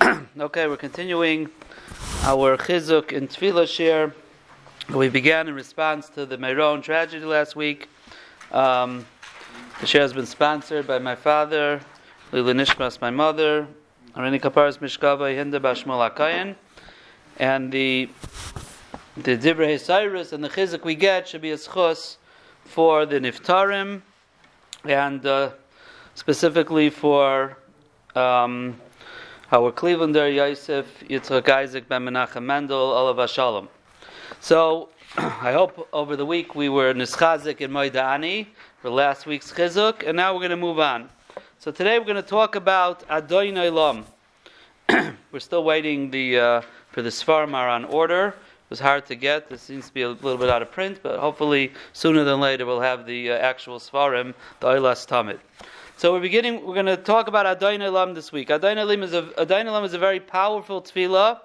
Okay, we're continuing our chizuk in Tefillah share. We began in response to the Meron tragedy last week. Um, the share has been sponsored by my father, Lila Nishmas, my mother, Arini Kaparas Mishkava, Hinda Bashmol Akayan, and the the Divrei Cyrus and the chizuk we get should be a for the Niftarim and uh, specifically for um, our Clevelander, Yosef, Yitzchak Isaac, Ben Menachem Mendel, Olav Shalom. So, I hope over the week we were nischazik in Moidani for last week's chizuk, and now we're going to move on. So today we're going to talk about Adoin Olam. we're still waiting the, uh, for the Svarim are on order. It was hard to get. This seems to be a little bit out of print, but hopefully sooner than later we'll have the uh, actual Svarim, the Oilas Tamid. So we're beginning. We're going to talk about Adain Elam this week. Adain Elam is a Adain Elam is a very powerful tefillah.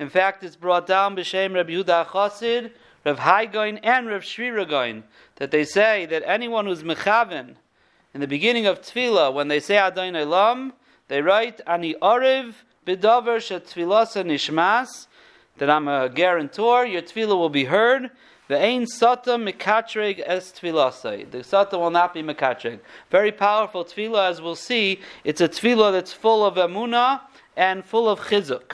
In fact, it's brought down b'shem Reb Yehuda Chassid, Reb Haigoin, and Reb Shviragoin that they say that anyone who's mechaven in the beginning of tefillah, when they say Adain Elam, they write Ani Oriv b'davar shetfilasa nishmas that I'm a guarantor. Your tefillah will be heard. The ain sata mekatreg es tfilasai. The sata will not be mekatreg. Very powerful tefillah, as we'll see. It's a tefillah that's full of emuna and full of chizuk.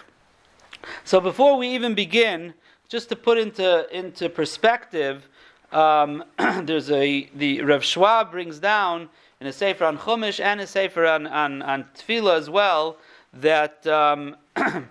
So before we even begin, just to put into into perspective, um, there's a the Rav Schwab brings down in a sefer on Chumash and a sefer on on, on as well that. Um,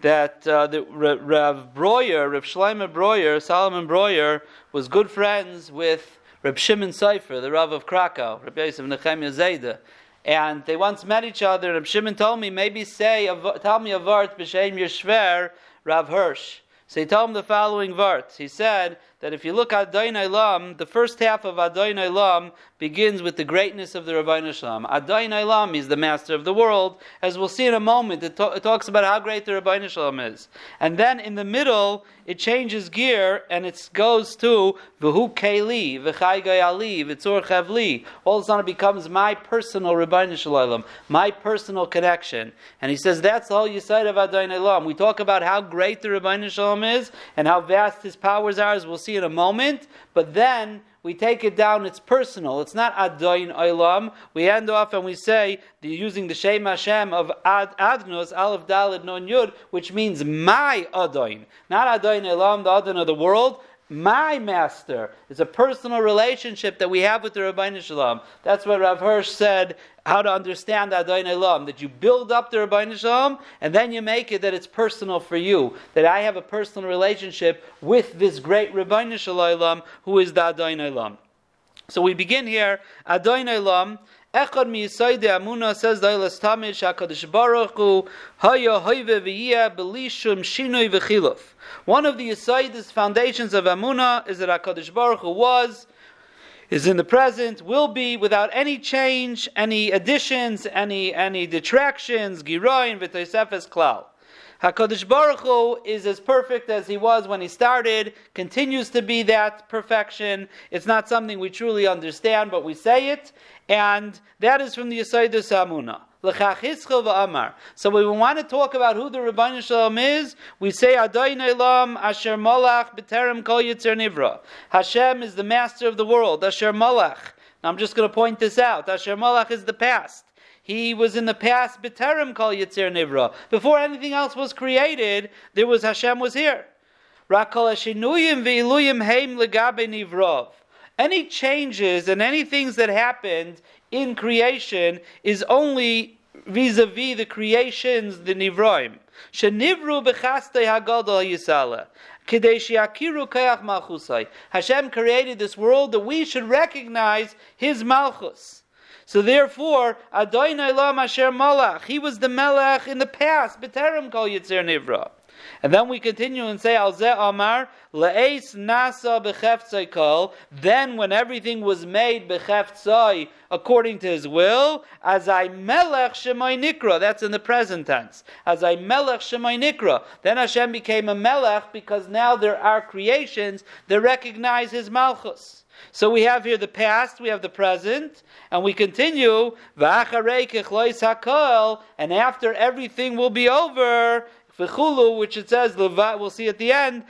that uh, Rav Breuer, Rav Shlomo Breuer, Solomon Breuer, was good friends with Rav Shimon Seifer, the Rav of Krakow, Rav Yosef Nechemia Zayda. And they once met each other, and Rav Shimon told me, maybe say, tell me a vart b'shem Yeshver, Rav Hirsch. So he told him the following vart. He said, that if you look at Adain Olam, the first half of Adain Olam begins with the greatness of the Rabbi Shalom. Adain Olam is the master of the world. As we'll see in a moment, it, to- it talks about how great the Rabbi Shalom is. And then in the middle, it changes gear and it goes to V'hu Keli, V'chai Gayali, V'tzor Chavli. All of a sudden it becomes my personal Rabbi Shalom, my personal connection. And he says that's the whole Yisrael of Adain Olam. We talk about how great the Rabbi Shalom is and how vast his powers are, as we'll see see in a moment, but then we take it down, it's personal. It's not Adoin Olam. We end off and we say, using the Shem Hashem of Ad, Adnos, Aleph Dalad Non Yud, which means my Adoin. Not Adoin Olam, the Adon of the world, my master. It's a personal relationship that we have with the Rabbi Shalom. That's what Rav Hirsch said, how to understand Adon Elam, that you build up the Rabbi Shalom, and then you make it that it's personal for you, that I have a personal relationship with this great Rabbi Shalom, who is the Adon Elam. So we begin here, Adon Elam, Echad Amuna says the Eilas Baruch Hu Haya Belishum Shinoi. One of the Yisayde's foundations of Amuna is that Hakadosh Baruch Hu was, is in the present, will be without any change, any additions, any any detractions. Giroin V'Toisefes Klal. Hakadosh Baruch Hu is as perfect as he was when he started, continues to be that perfection. It's not something we truly understand, but we say it, and that is from the Yisayda Samuna. So we want to talk about who the Rabbi Shalom is, we say Adayin Elam Asher Malach B'Terem Kol Yitzer Nivra. Hashem is the master of the world. Asher Malach. Now I'm just going to point this out. Asher Malach is the past. He was in the past, B'terem Kol Yitzir Nivra. Before anything else was created, there was Hashem was here. Rakol Hashinuyim Ve'iluyim Heim Legabe Nivrov. Any changes and any things that happened in creation is only vis-a-vis the creations, the Nivroim. Shenivru b'chastei hagadol yisala. Hashem created this world that we should recognize His Malchus. So therefore, Adonai Lam Asher Malach, he was the Melech in the past, B'terem Kol Yitzir Nivra. And then we continue and say, Al Zeh Amar, Le'es Nasa B'cheftzai Kol, then when everything was made B'cheftzai, according to his will, as I Melech Shemai Nikra, that's in the present tense, as I Melech Shemai Nikra, then Hashem became a Melech because now there are creations that recognize his Malchus. So we have here the past, we have the present, and we continue, and after everything will be over, which it says, we'll see at the end,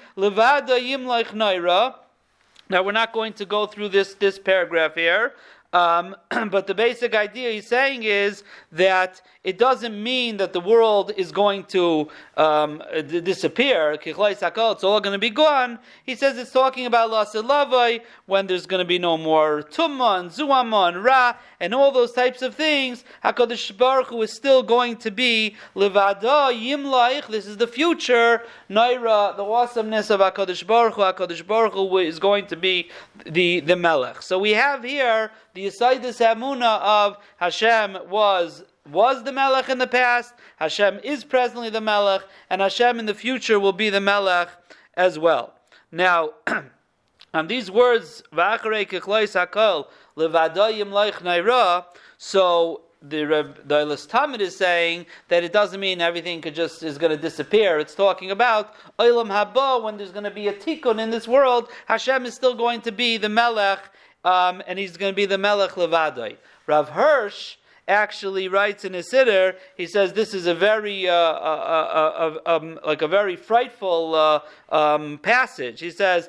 now we're not going to go through this, this paragraph here, um, but the basic idea he's saying is that it doesn't mean that the world is going to um, disappear. It's all going to be gone. He says it's talking about Lasilavai when there's going to be no more Tumma and Zuama and Ra and all those types of things. HaKadosh Baruch Hu is still going to be Levada Yimlaich. This is the future. Naira, the awesomeness of HaKadosh Baruch Hu. HaKadosh Baruch Hu is going to be the, the Melech. So we have here the Yisaidis Hamuna of Hashem was was the Melech in the past, Hashem is presently the Melech, and Hashem in the future will be the Melech as well. Now, on these words, so the the Tamid is saying that it doesn't mean everything could just is going to disappear. It's talking about Olam Haba when there's going to be a tikkun in this world. Hashem is still going to be the Melech, um, and he's going to be the Melech Levadai. Rav Hirsch actually writes in his siddur, he says this is a very, uh, uh, uh, um, like a very frightful uh, um, passage. He says,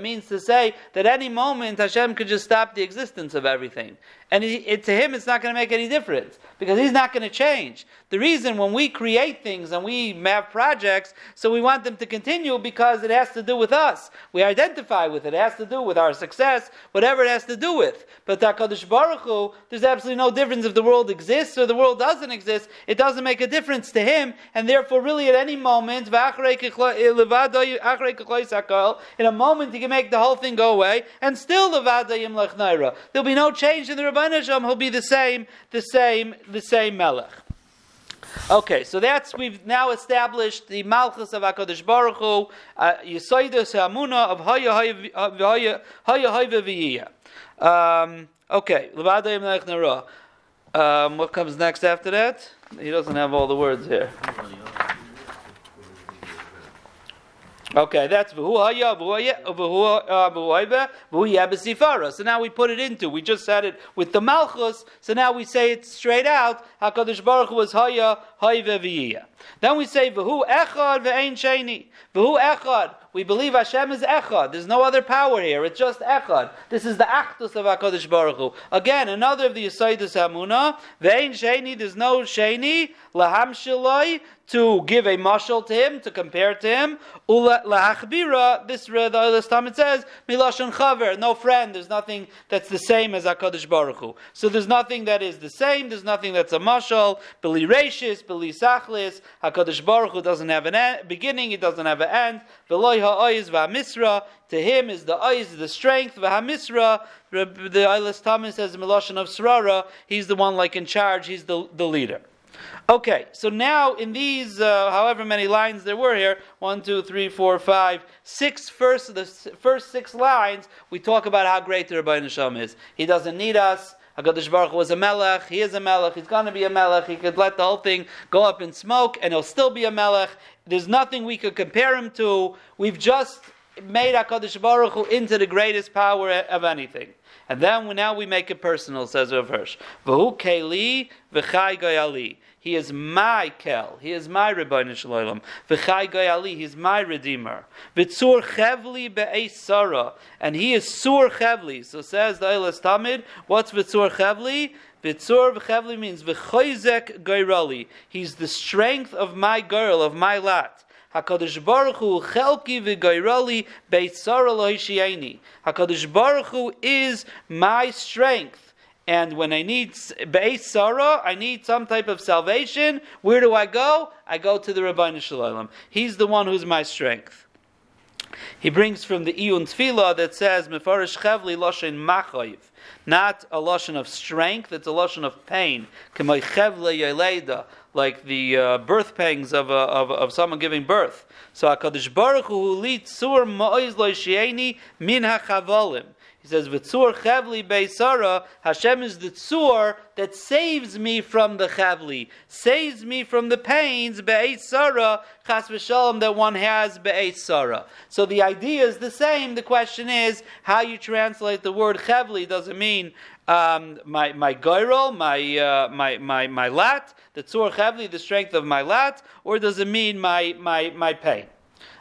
means to say that any moment Hashem could just stop the existence of everything. And he, it, to him, it's not going to make any difference because he's not going to change. The reason when we create things and we have projects, so we want them to continue because it has to do with us. We identify with it. It has to do with our success, whatever it has to do with. But Hakadosh Baruch Hu, there's absolutely no difference if the world exists or the world doesn't exist. It doesn't make a difference to him, and therefore, really, at any moment, in a moment, he can make the whole thing go away, and still there'll be no change in the Rabban Hashem, he'll be the same, the same, the same Melech. Okay, so that's we've now established the Malchus of Hakadosh Baruch Hu, uh, Yisoidus Hamuna of Haya Haya Haya Um Okay. Um, what comes next after that? He doesn't have all the words here. Okay, that's So now we put it into. We just said it with the malchus. So now we say it straight out. Hakadosh Baruch Hu was haya hayve Then we say v'hu echad ve'ein sheni. V'hu echad. We believe Hashem is echad. There's no other power here. It's just echad. This is the achdus of Hakadosh Baruch Hu. Again, another of the Yisaidus Hamuna. Ve'ein sheni. There's no sheni. Laham shaloi to give a mashal to him, to compare to him. Ula la'achbira, this the other time it says, milashon chaver, no friend. There's nothing that's the same as Hakadosh Baruch Hu. So there's nothing that is the same. There's nothing that's a mashal. Beli rashis, beli sachlis. Hakadosh Baruch Hu doesn't have an end, beginning. It doesn't have an end. Veloy ha'oiz va'misra. To him is the oiz, the strength. V'hamisra. The Eilis Tamin says milashon of srara. He's the one like in charge. He's the the leader. Okay, so now in these, uh, however many lines there were here, one, two, three, four, five, six first, the first six lines, we talk about how great the Rabbi Nisham is. He doesn't need us. Hakadosh Baruch was a melech. He is a melech. He's going to be a melech. He could let the whole thing go up in smoke, and he'll still be a melech. There's nothing we could compare him to. We've just made Hakadosh Baruch Hu into the greatest power of anything. And then now we make it personal, says Rav Hirsch. Goyali. He is my kel. He is my Rebbeinu Shalom. V'chai goyali. He is my Redeemer. V'tzur chevli be'esara. And he is sur chevli. So says the Eilas Tamid. What's v'tzur chevli? V'tzur v'chevli means v'choizek goyrali. He's the strength of my girl, of my lot. Hakadosh Baruch Hu chelki v'gayrali beitzara lohishieni. Hakadosh Baruch Hu is my strength. And when I need Beis Sarah, I need some type of salvation. Where do I go? I go to the Rabbi Shalom. He's the one who's my strength. He brings from the Iyun Tefillah that says, Mefarish Chevli Loshen Machoiv. Not a lotion of strength, it's a lotion of pain. Like the uh, birth pangs of, of, of someone giving birth. So Hakadosh Baruch Hu lit sur ma'oz lo min hachavolim. He says, "V'tzur chavli beisara." Hashem is the tzur that saves me from the chavli, saves me from the pains beisara chas v'shalom that one has beisara. So the idea is the same. The question is how you translate the word chavli. Does it mean um, my my goyrol, my, uh, my my my lat, the tzur chavli, the strength of my lat, or does it mean my my my pain?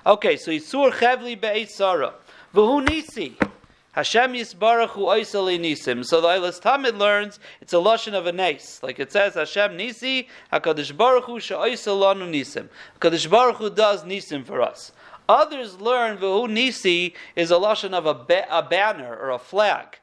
Okay, so Yisur Chevli Be'etzara. V'hu Nisi. Hashem Yisbarach Hu Oisali Nisim. So the Eilas Tamid learns it's a lashon of a nace. Like it says, Hashem Nisi, HaKadosh Baruch Hu Nisim. HaKadosh Baruch Hu does Nisim for us. Others learn V'hu Nisi is a lashon of a, ba- a banner or a flag.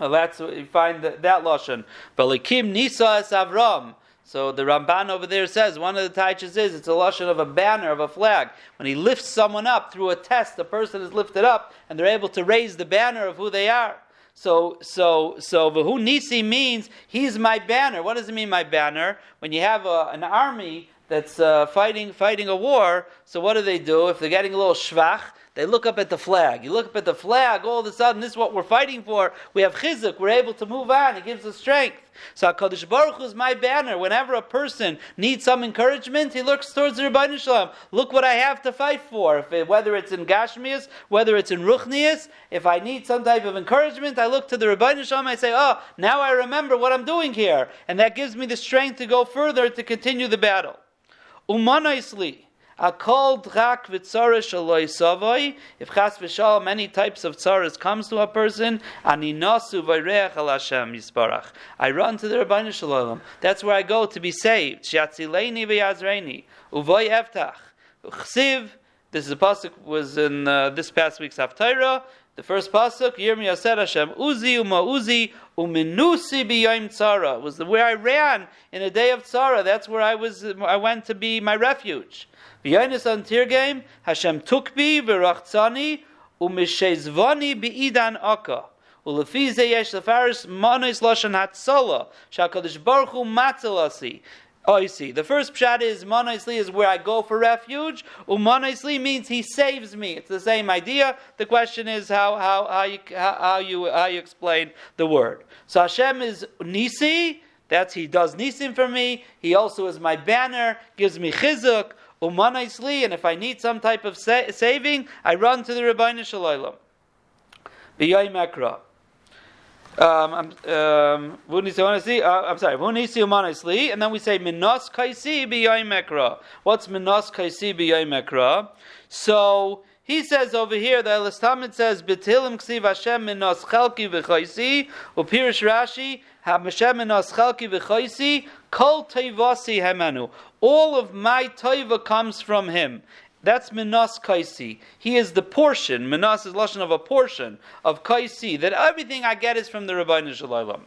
Well, that's what you find that, that lashon. Balikim Nisa es Avram. So the Ramban over there says one of the taichas is it's a lashon of a banner of a flag. When he lifts someone up through a test, the person is lifted up and they're able to raise the banner of who they are. So so so Vahu Nisi means he's my banner. What does it mean, my banner? When you have a, an army that's uh, fighting fighting a war, so what do they do if they're getting a little shvach? They look up at the flag. You look up at the flag, all of a sudden, this is what we're fighting for. We have chizuk, we're able to move on. It gives us strength. So HaKadosh Baruch Hu is my banner. Whenever a person needs some encouragement, he looks towards the Rabbi Shalom. Look what I have to fight for. It, whether it's in Gashmias, whether it's in Ruchnias, if I need some type of encouragement, I look to the Rabbi Shalom. I say, oh, now I remember what I'm doing here. And that gives me the strength to go further to continue the battle. Umanaisli. A called rak v'tzara shaloi savoi. If chas v'shal many types of tzaras comes to a person, ani nasu v'reach al Hashem yisbarach. I run to the Rabbeinu Shalom. That's where I go to be saved. Shatzileini v'yazreini. Uvoy eftach. This is a pasuk was in uh, this past week's Haftarah. The first pasuk, Yirmiyah said Hashem, Uzi uma uzi uminusi biyayim tzara. Was the where I ran in a day of tzara. That's where I was. I went to be my refuge. V'yonis on Tirgame, Hashem took me v'rachtzani umishezvani bi'idan akka. ולפי זה יש לפרש מונוס לשון הצלה, שהקדוש ברוך הוא מצלasi. Oh, you see. The first pshat is monoisli is where I go for refuge. Umonoisli means he saves me. It's the same idea. The question is how how how you how, how you how you explain the word. So Hashem is nisi. That's he does nisim for me. He also is my banner, gives me chizuk. Umanaisli, and if I need some type of sa- saving, I run to the Rabbeinu Shalom. B'yoy Mekra. Um, um, I'm sorry. Vunisi umanisli, and then we say minos kaisi mekra. What's minos kaisi mekra? So he says over here, the Elastamid says betilim ksiv Hashem minos chelki v'chaisi upirish Rashi Hashem minos chelki v'chaisi kol teivasi hemenu. All of my taiva comes from him. That's Minas Kaisi. He is the portion. Minas is lashon of a portion of Kaisi. That everything I get is from the Rabbi Shalom.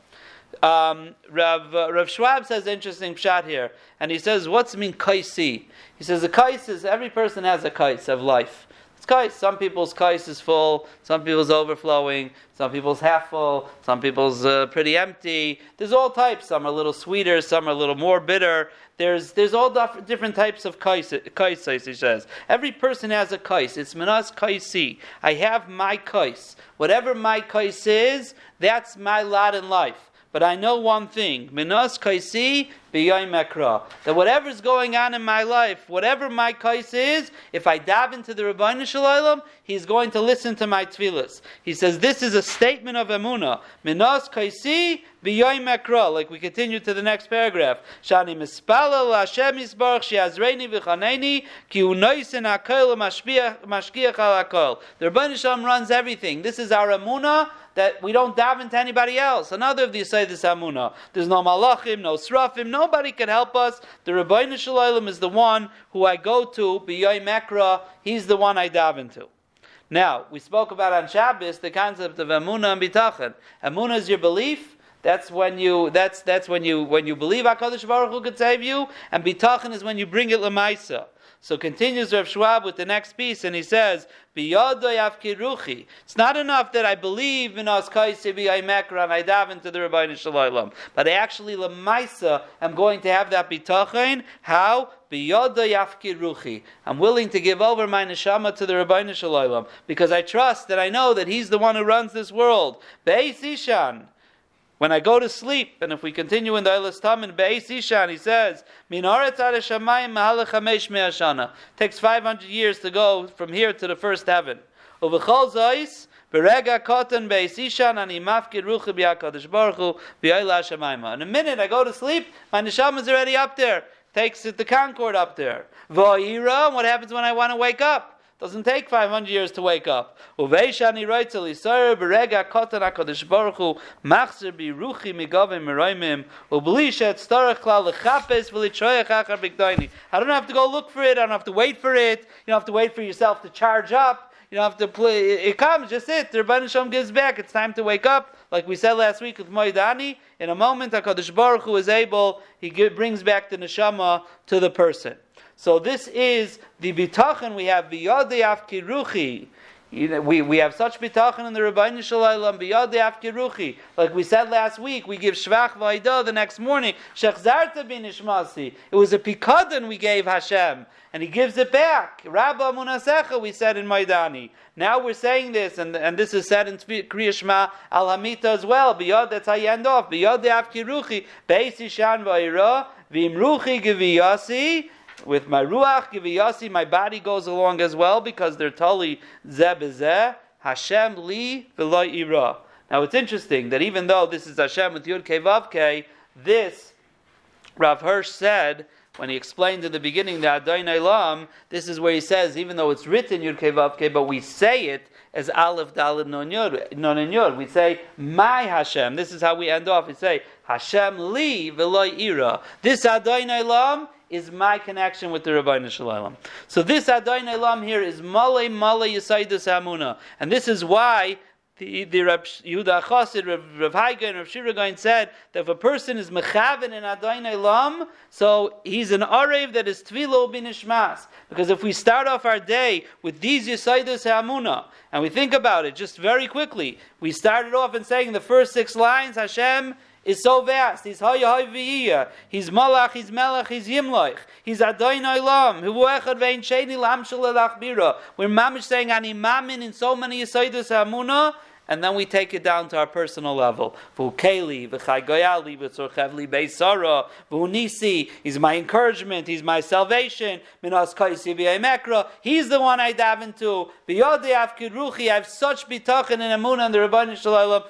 Um, Rav, uh, Rav Schwab says interesting shot here, and he says, "What's mean kaisi?" He says, "A kais is every person has a kais of life. Kais. Some people's kais is full, some people's overflowing, some people's half full, some people's uh, pretty empty. There's all types. Some are a little sweeter, some are a little more bitter. There's there's all different types of kais. Kais, he says. Every person has a kais. It's minas kaisi. I have my kais. Whatever my kais is, that's my lot in life. But I know one thing: minas kaisi mekra. That whatever's going on in my life, whatever my kais is, if I dive into the Rabbi Shalom, he's going to listen to my tefillas. He says this is a statement of emuna. Minas kaisi mekra. Like we continue to the next paragraph. Shani mispalel Hashem yisbarach she'azreini v'chaneni ki unoisin hakol mashkiach al. The Rabbi Shalom runs everything. This is our emuna that we don't daven to anybody else. Another of these say this amuna. There's no malachim, no srafim, nobody can help us. The Rabbi Shalom is the one who I go to, b'yoy mekra, he's the one I daven to. Now, we spoke about on Shabbos the concept of amuna and bitachon. Amuna is your belief. That's when you. That's that's when you when you believe Hakadosh Baruch Hu could save you, and bitachon is when you bring it lemaisa. So continues Rav Schwab with the next piece, and he says, It's not enough that I believe in us kaisibi I mekra and I daven into the Rabbi Shalom, but I actually lemaisa am going to have that bitachon. How? I'm willing to give over my neshama to the Rabbi Shalom because I trust that I know that He's the one who runs this world. Beis Ishan. When I go to sleep, and if we continue in the Eilis Tamin, Be'ez Ishan, he says, Minaret Ad Shamayim Mahalachamesh Me'ashana. Takes 500 years to go from here to the first heaven. Uvechol Zois, Berega Kotan Be'ez Ishan, Ani Mafkid Ruchi B'Yakadosh Baruch Hu, B'Yayla Shamayim. In a minute I go to sleep, my neshama is already up there. Takes it the Concorde up there. Va'ira, what happens when I want to wake up? Doesn't take 500 years to wake up. Writes Elisar berega kotan HaKadosh Baruch Hu machzer bi ruchi migavim meroimim lechapes achar. I don't have to go look for it. I don't have to wait for it. You don't have to wait for yourself to charge up. You don't have to play. It comes, just it. The Rebbeinu Shalom gives back. It's time to wake up. Like we said last week with Moedani, in a moment, HaKadosh Baruch Hu is able, he brings back the neshama to the person. So this is the bitachon we have biyadei afkiruchi. We, we have such bitachon in the Rabbeinu Shalom biyadei afkiruchi. Like we said last week, we give shvach vayda the next morning. Shechzarta bin ishmasi. It was a pikadon we gave Hashem, and He gives it back. Rabba munasecha we said in Maidani. Now we're saying this, and, and this is said in Kriya Shema Al Hamita as well. Biyad, that's how you end off. Biyad afkiruchi beis ishan v'imruchi with my ruach giviyasi, my body goes along as well because they're tali zeh Hashem li v'loy ira. Now it's interesting that even though this is Hashem with Yud Kei this Rav Hirsch said when he explained in the beginning the Adonai Lam, this is where he says, even though it's written Yud Kei, but we say it as Aleph Dalet Non Yud. We say my Hashem. This is how we end off. We say Hashem li v'loy ira. This Adonai Lam is my connection with the Rabbi Shalom. So this Adon Elam here is Male Male Yisaidus Hamuna. And this is why the, the Reb Yehuda Chassid, Rav, Rav Haiga, Rav Shiragain said that if a person is mechavin in Adon Elam, so he's an arev that is tvilo binishmas. Because if we start off our day with these Yisaidus Hamuna, and we think about it just very quickly, we started off in saying the first six lines, Hashem is so vast. He's Hayah Hayviyah. He's Malach, he's Melech, he's Yimloich. He's Adon Olam. Hu Echad Vein Sheni Lam Shel We're mamish saying Ani Mamin in so many Yisaidus Hamuna and then we take it down to our personal level. He's my encouragement, he's my salvation. minas kaisi mekra. He's the one I dive into. I have such bitachon and amun on the Rabban Shalom.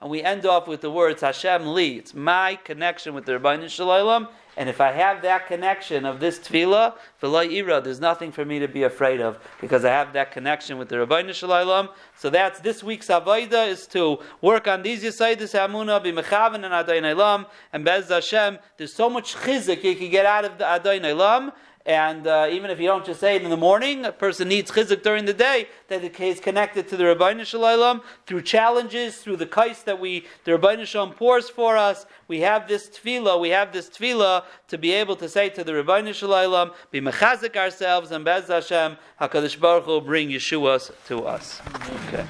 And we end off with the words Hashem Li. It's my connection with the Rabban Shalom and if I have that connection of this tefillah, ira, there's nothing for me to be afraid of because I have that connection with the Rabbi Shalom. So that's this week's avodah is to work on these yisaidis hamuna, be mechaven and adayin elam, and bez Hashem. There's so much chizik you can get out of the adayin elam. And uh, even if you don't just say it in the morning, a person needs chizuk during the day, that it is connected to the Rabbi Shalom through challenges, through the kais that we the Rabbi Shalom pours for us. We have this tefillah, we have this tefillah to be able to say to the Rabbi Shalom, be mechazik ourselves, and Bez Hashem, HaKadosh Baruch Hu bring Yeshuas to us. Okay.